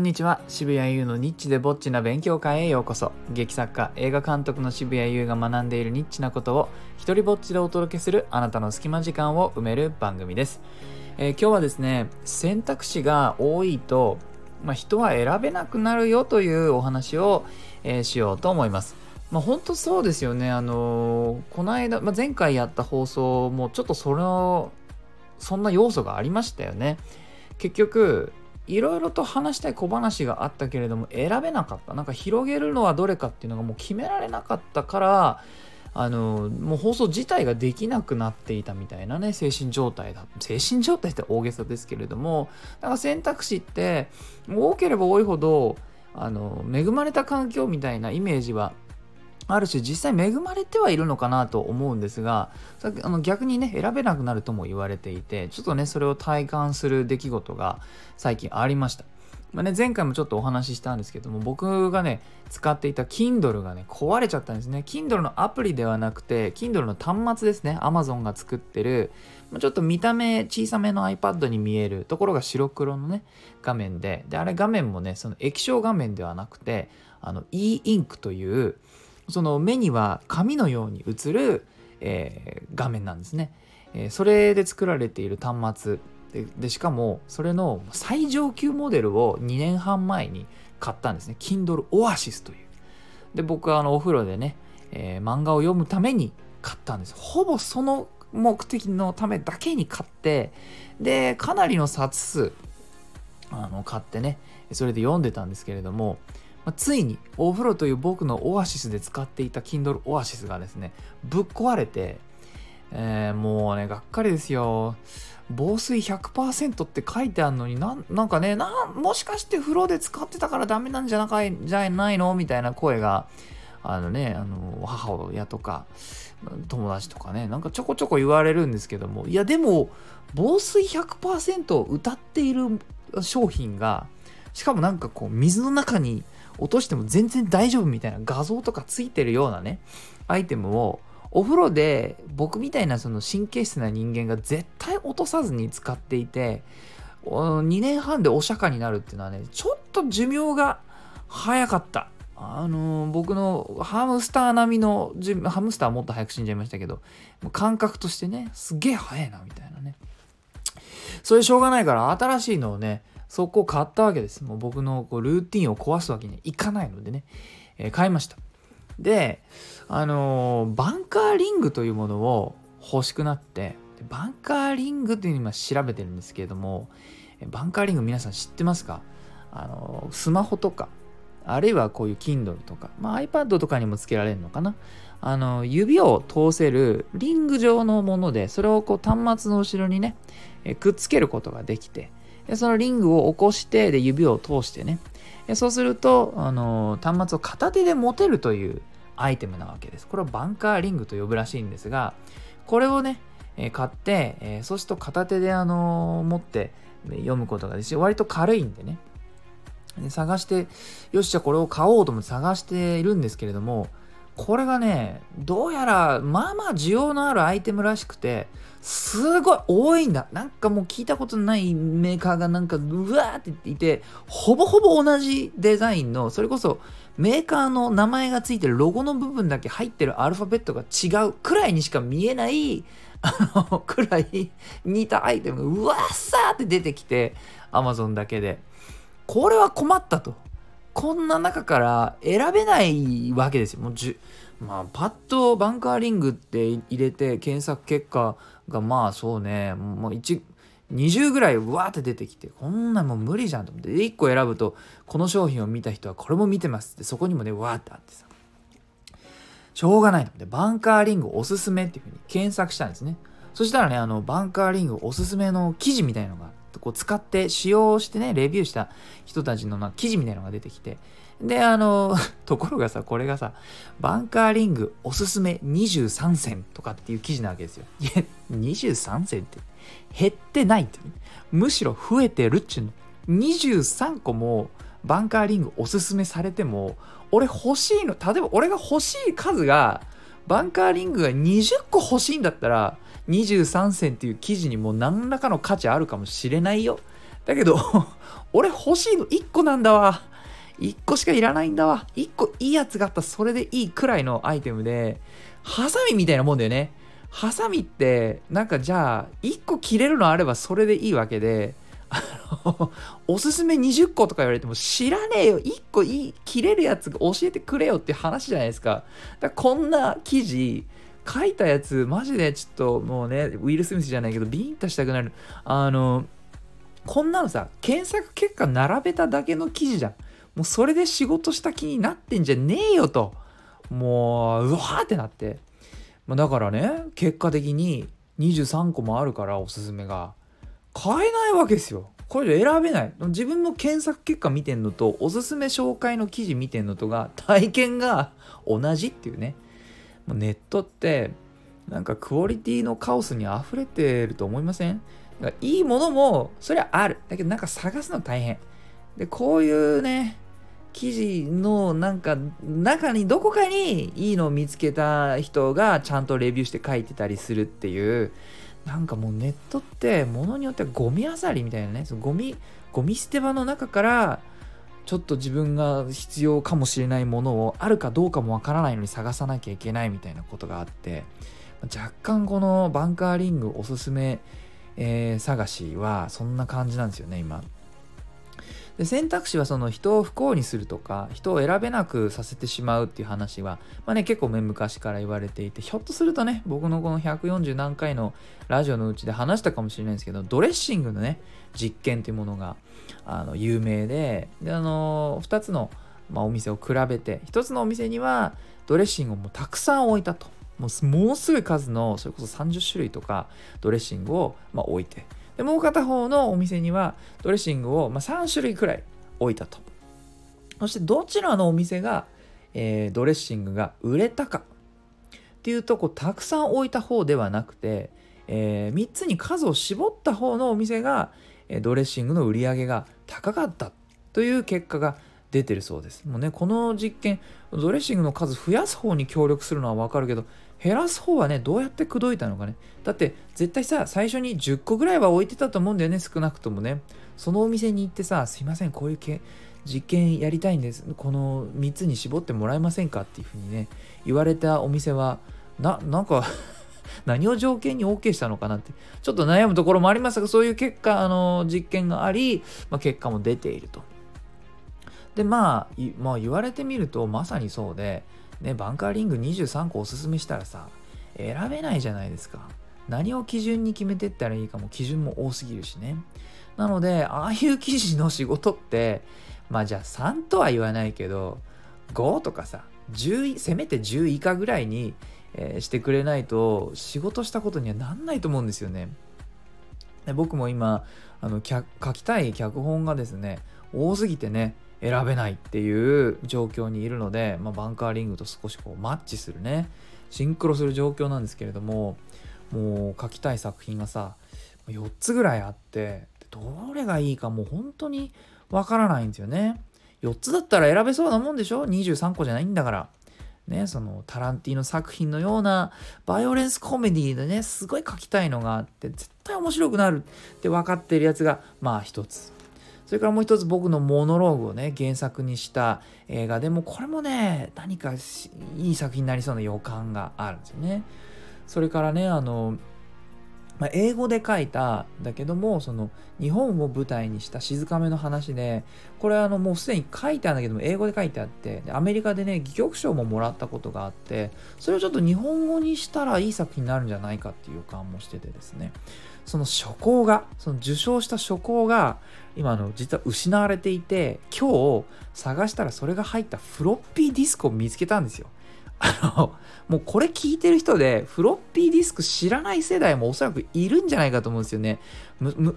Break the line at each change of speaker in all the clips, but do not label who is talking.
んにちは渋谷優のニッチでぼっちな勉強会へようこそ劇作家映画監督の渋谷優が学んでいるニッチなことを一人ぼっちでお届けするあなたの隙間時間を埋める番組です、えー、今日はですね選択肢が多いと、まあ、人は選べなくなるよというお話を、えー、しようと思いますまあ、本当そうですよね。あのー、この間、まあ、前回やった放送もちょっとその、そんな要素がありましたよね。結局、いろいろと話したい小話があったけれども選べなかった。なんか広げるのはどれかっていうのがもう決められなかったからあのもう放送自体ができなくなっていたみたいなね精神状態だ。精神状態って大げさですけれどもだから選択肢って多ければ多いほどあの恵まれた環境みたいなイメージはある種実際恵まれてはいるのかなと思うんですがあの逆にね選べなくなるとも言われていてちょっとねそれを体感する出来事が最近ありました。まあね、前回もちょっとお話ししたんですけども僕がね使っていた Kindle がね壊れちゃったんですね Kindle のアプリではなくて Kindle の端末ですね Amazon が作ってるちょっと見た目小さめの iPad に見えるところが白黒のね画面でであれ画面もねその液晶画面ではなくてあの e インクというその目には紙のように映る、えー、画面なんですね、えー、それで作られている端末ででしかもそれの最上級モデルを2年半前に買ったんですね。Kindle Oasis という。で僕はあのお風呂でね、えー、漫画を読むために買ったんです。ほぼその目的のためだけに買ってでかなりの冊数あの買ってねそれで読んでたんですけれどもまあ、ついにお風呂という僕のオアシスで使っていた Kindle オアシスがですねぶっ壊れて、えー、もうねがっかりですよ。防水100%って書いてあるのにななんかねもしかして風呂で使ってたからダメなんじゃなかいじゃないの？みたいな声があのねあの母親とか友達とかねなんかちょこちょこ言われるんですけども。いやでも防水100%を歌っている商品がしかもなんかこう水の中に落としても全然大丈夫みたいな画像とかついてるようなねアイテムをお風呂で僕みたいなその神経質な人間が絶対落とさずに使っていて2年半でお釈迦になるっていうのはねちょっと寿命が早かった。あのー、僕のハムスター並みのハムスターもっと早く死んじゃいましたけど感覚としてねすげえ早いなみたいなね。それしょうがないから新しいのをねそこ買ったわけです。もう僕のこうルーティンを壊すわけにはいかないのでね、えー、買いました。で、あのー、バンカーリングというものを欲しくなって、バンカーリングというのを今調べてるんですけれども、バンカーリング皆さん知ってますか？あの、スマホとか、あるいはこういう Kindle とか、まあ、iPad とかにもつけられるのかな。あの指を通せるリング状のものでそれをこう端末の後ろにねえくっつけることができてでそのリングを起こしてで指を通してね。そうするとあの端末を片手で持てるというアイテムなわけです。これはバンカーリングと呼ぶらしいんですがこれをねえ買って、えそうすると片手であの持って読むことができて割と軽いんでね。探してよしじゃあこれを買おうと思って探しているんですけれどもこれがねどうやらまあまあ需要のあるアイテムらしくてすごい多いんだ。なんかもう聞いたことないメーカーがなんかうわーって言っていて、ほぼほぼ同じデザインの、それこそメーカーの名前がついてるロゴの部分だけ入ってるアルファベットが違うくらいにしか見えない、あの、くらい似たアイテムがうわっさーって出てきて、Amazon だけで。これは困ったと。こんな中から選べないわけですよ。もうじゅまあ、パッとバンカーリングって入れて検索結果がまあそうね。もう1 20ぐらいうわーって出てきてこんなもう無理じゃんと。思って1個選ぶとこの商品を見た人はこれも見てますってそこにもねわーってあってさ。しょうがないと。思ってバンカーリングおすすめっていうふうに検索したんですね。そしたらねあのバンカーリングおすすめの記事みたいのがこう使って使用してねレビューした人たちのな記事みたいなのが出てきてで、あの、ところがさ、これがさ、バンカーリングおすすめ23選とかっていう記事なわけですよ。いや、23選って減ってないって、むしろ増えてるっちゅうの。23個もバンカーリングおすすめされても、俺欲しいの、例えば俺が欲しい数が、バンカーリングが20個欲しいんだったら、23選っていう記事にも何らかの価値あるかもしれないよ。だけど 俺欲しいの1個なんだわ。1個しかいらないんだわ。1個いいやつがあったらそれでいいくらいのアイテムでハサミみたいなもんだよね。ハサミってなんかじゃあ1個切れるのあればそれでいいわけであの おすすめ20個とか言われても知らねえよ。1個いい切れるやつ教えてくれよって話じゃないですか。だからこんな記事書いたやつマジでちょっともうねウィル・スミスじゃないけどビンタしたくなる。あのこんなのさ検索結果並べただけの記事じゃん。もうそれで仕事した気になってんじゃねえよと。もううわーってなって。まあ、だからね結果的に23個もあるからおすすめが。買えないわけですよ。これ選べない。自分の検索結果見てんのとおすすめ紹介の記事見てんのとが体験が同じっていうね。ネットってなんかクオリティのカオスに溢れてると思いません？いいものもそりゃある。だけどなんか探すの大変。でこういうね記事のなんか中にどこかにいいのを見つけた人がちゃんとレビューして書いてたりするっていうなんかもうネットってものによってはゴミあさりみたいなねそのゴミゴミ捨て場の中からちょっと自分が必要かもしれないものをあるかどうかもわからないのに探さなきゃいけないみたいなことがあって若干このバンカーリングおすすめ、えー、探しはそんな感じなんですよね今。で選択肢はその人を不幸にするとか人を選べなくさせてしまうっていう話は、まあね、結構昔から言われていてひょっとするとね僕のこの140何回のラジオのうちで話したかもしれないんですけどドレッシングのね実験というものがあの有名でであの2つの、まあ、お店を比べて1つのお店にはドレッシングをもうたくさん置いたと。もうもうすごい数のそれこそ30種類とかドレッシングを、まあ、置いて。でもう片方のお店にはドレッシングを、まあ、3種類くらい置いたとそしてどちらのお店が、えー、ドレッシングが売れたかっていうとこたくさん置いた方ではなくて、えー、3つに数を絞った方のお店が、えー、ドレッシングの売り上げが高かったという結果が出てるそうです。もうね、この実験、ドレッシングの数増やす方に協力するのはわかるけど、減らす方はね、どうやって口説いたのかね。だって絶対さ、最初に10個ぐらいは置いてたと思うんだよね、少なくともね。そのお店に行ってさ、すいません、こういうけ実験やりたいんです。この3つに絞ってもらえませんかっていうふうにね、言われたお店は、な、なんか 何を条件に OK したのかなって、ちょっと悩むところもありますが、そういう結果、あの、実験があり、まあ、結果も出ていると。で、まあ、まあ、言われてみると、まさにそうで、ね、バンカーリング23個おすすめしたらさ、選べないじゃないですか。何を基準に決めてったらいいかも基準も多すぎるしね。なので、ああいう記事の仕事って、まあじゃあ3とは言わないけど、5とかさ、10せめて10以下ぐらいに、えー、してくれないと仕事したことにはなんないと思うんですよね。で僕も今あの書きたい脚本がですね多すぎてね選べないっていう状況にいるので、まあ、バンカーリングと少しこうマッチするね。シンクロする状況なんですけれどももう書きたい作品がさ4つぐらいあってどれがいいかもう本当にわからないんですよね。4つだったら選べそうなもんでしょ？23個じゃないんだから。ねそのタランティーノ作品のようなバイオレンスコメディでねすごい書きたいのがあって絶対面白くなるって分かってるやつがまあ一つ。それからもう一つ僕のモノローグをね、原作にした映画でも、これもね、何かいい作品になりそうな予感があるんですよね。それからね、あの、まあ、英語で書いただけどもその日本を舞台にした静かめの話でこれあのもうすでに書いてあるんだけども英語で書いてあってアメリカでね戯曲賞ももらったことがあってそれをちょっと日本語にしたらいい作品になるんじゃないかっていう予感もしててですね。その初稿がその受賞した初稿が今の実は失われていて今日探したらそれが入ったフロッピーディスクを見つけたんですよ。あのもうこれ聞いてる人でフロッピーディスク知らない世代もおそらくいるんじゃないかと思うんですよね。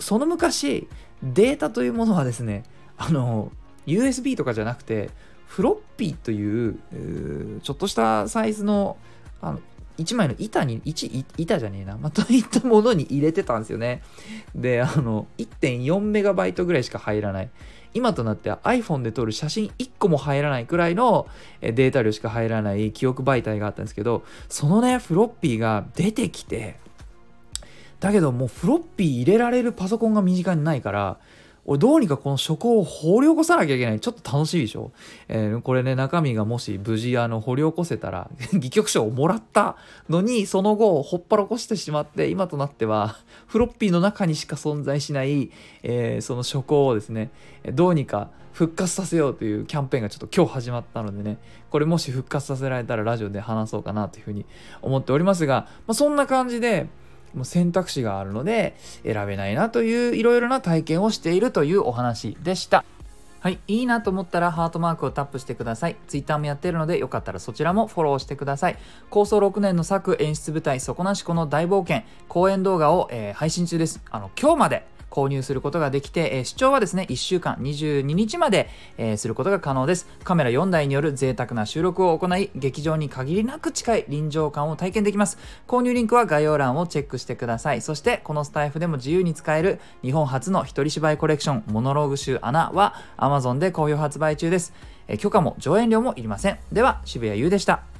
その昔データというものはですねあの USB とかじゃなくてフロッピーというちょっとしたサイズのあの1枚の板に1板じゃねえな、まあ、といったものに入れてたんですよね。であの1.4メガバイトぐらいしか入らない。今となっては iPhone で撮る写真1個も入らないくらいのデータ量しか入らない記憶媒体があったんですけどそのねフロッピーが出てきてだけどもうフロッピー入れられるパソコンが身近にないから俺どうにかこの書庫を掘り起こさなきゃいけない。ちょっと楽しいでしょ、えー、これね中身がもし無事あの掘り起こせたら 戯曲賞をもらったのにその後ほっぱらこしてしまって今となってはフロッピーの中にしか存在しない、えー、その書庫をですねどうにか復活させようというキャンペーンがちょっと今日始まったのでねこれもし復活させられたらラジオで話そうかなというふうに思っておりますが、まあ、そんな感じでもう選択肢があるので選べないなといういろいろな体験をしているというお話でした。はい、いいなと思ったらハートマークをタップしてください。Twitter もやってるのでよかったらそちらもフォローしてください。構想6年の作演出舞台底なしこの大冒険公演動画を、えー、配信中です。あの今日まで購入することができて、え、視聴はですね、1週間、22日まで、え、することが可能です。カメラ4台による贅沢な収録を行い、劇場に限りなく近い臨場感を体験できます。購入リンクは概要欄をチェックしてください。そして、このスタイフでも自由に使える日本初の一人芝居コレクション、モノローグ集穴は Amazon で好評発売中です。え、許可も上演料もいりません。では、渋谷優でした。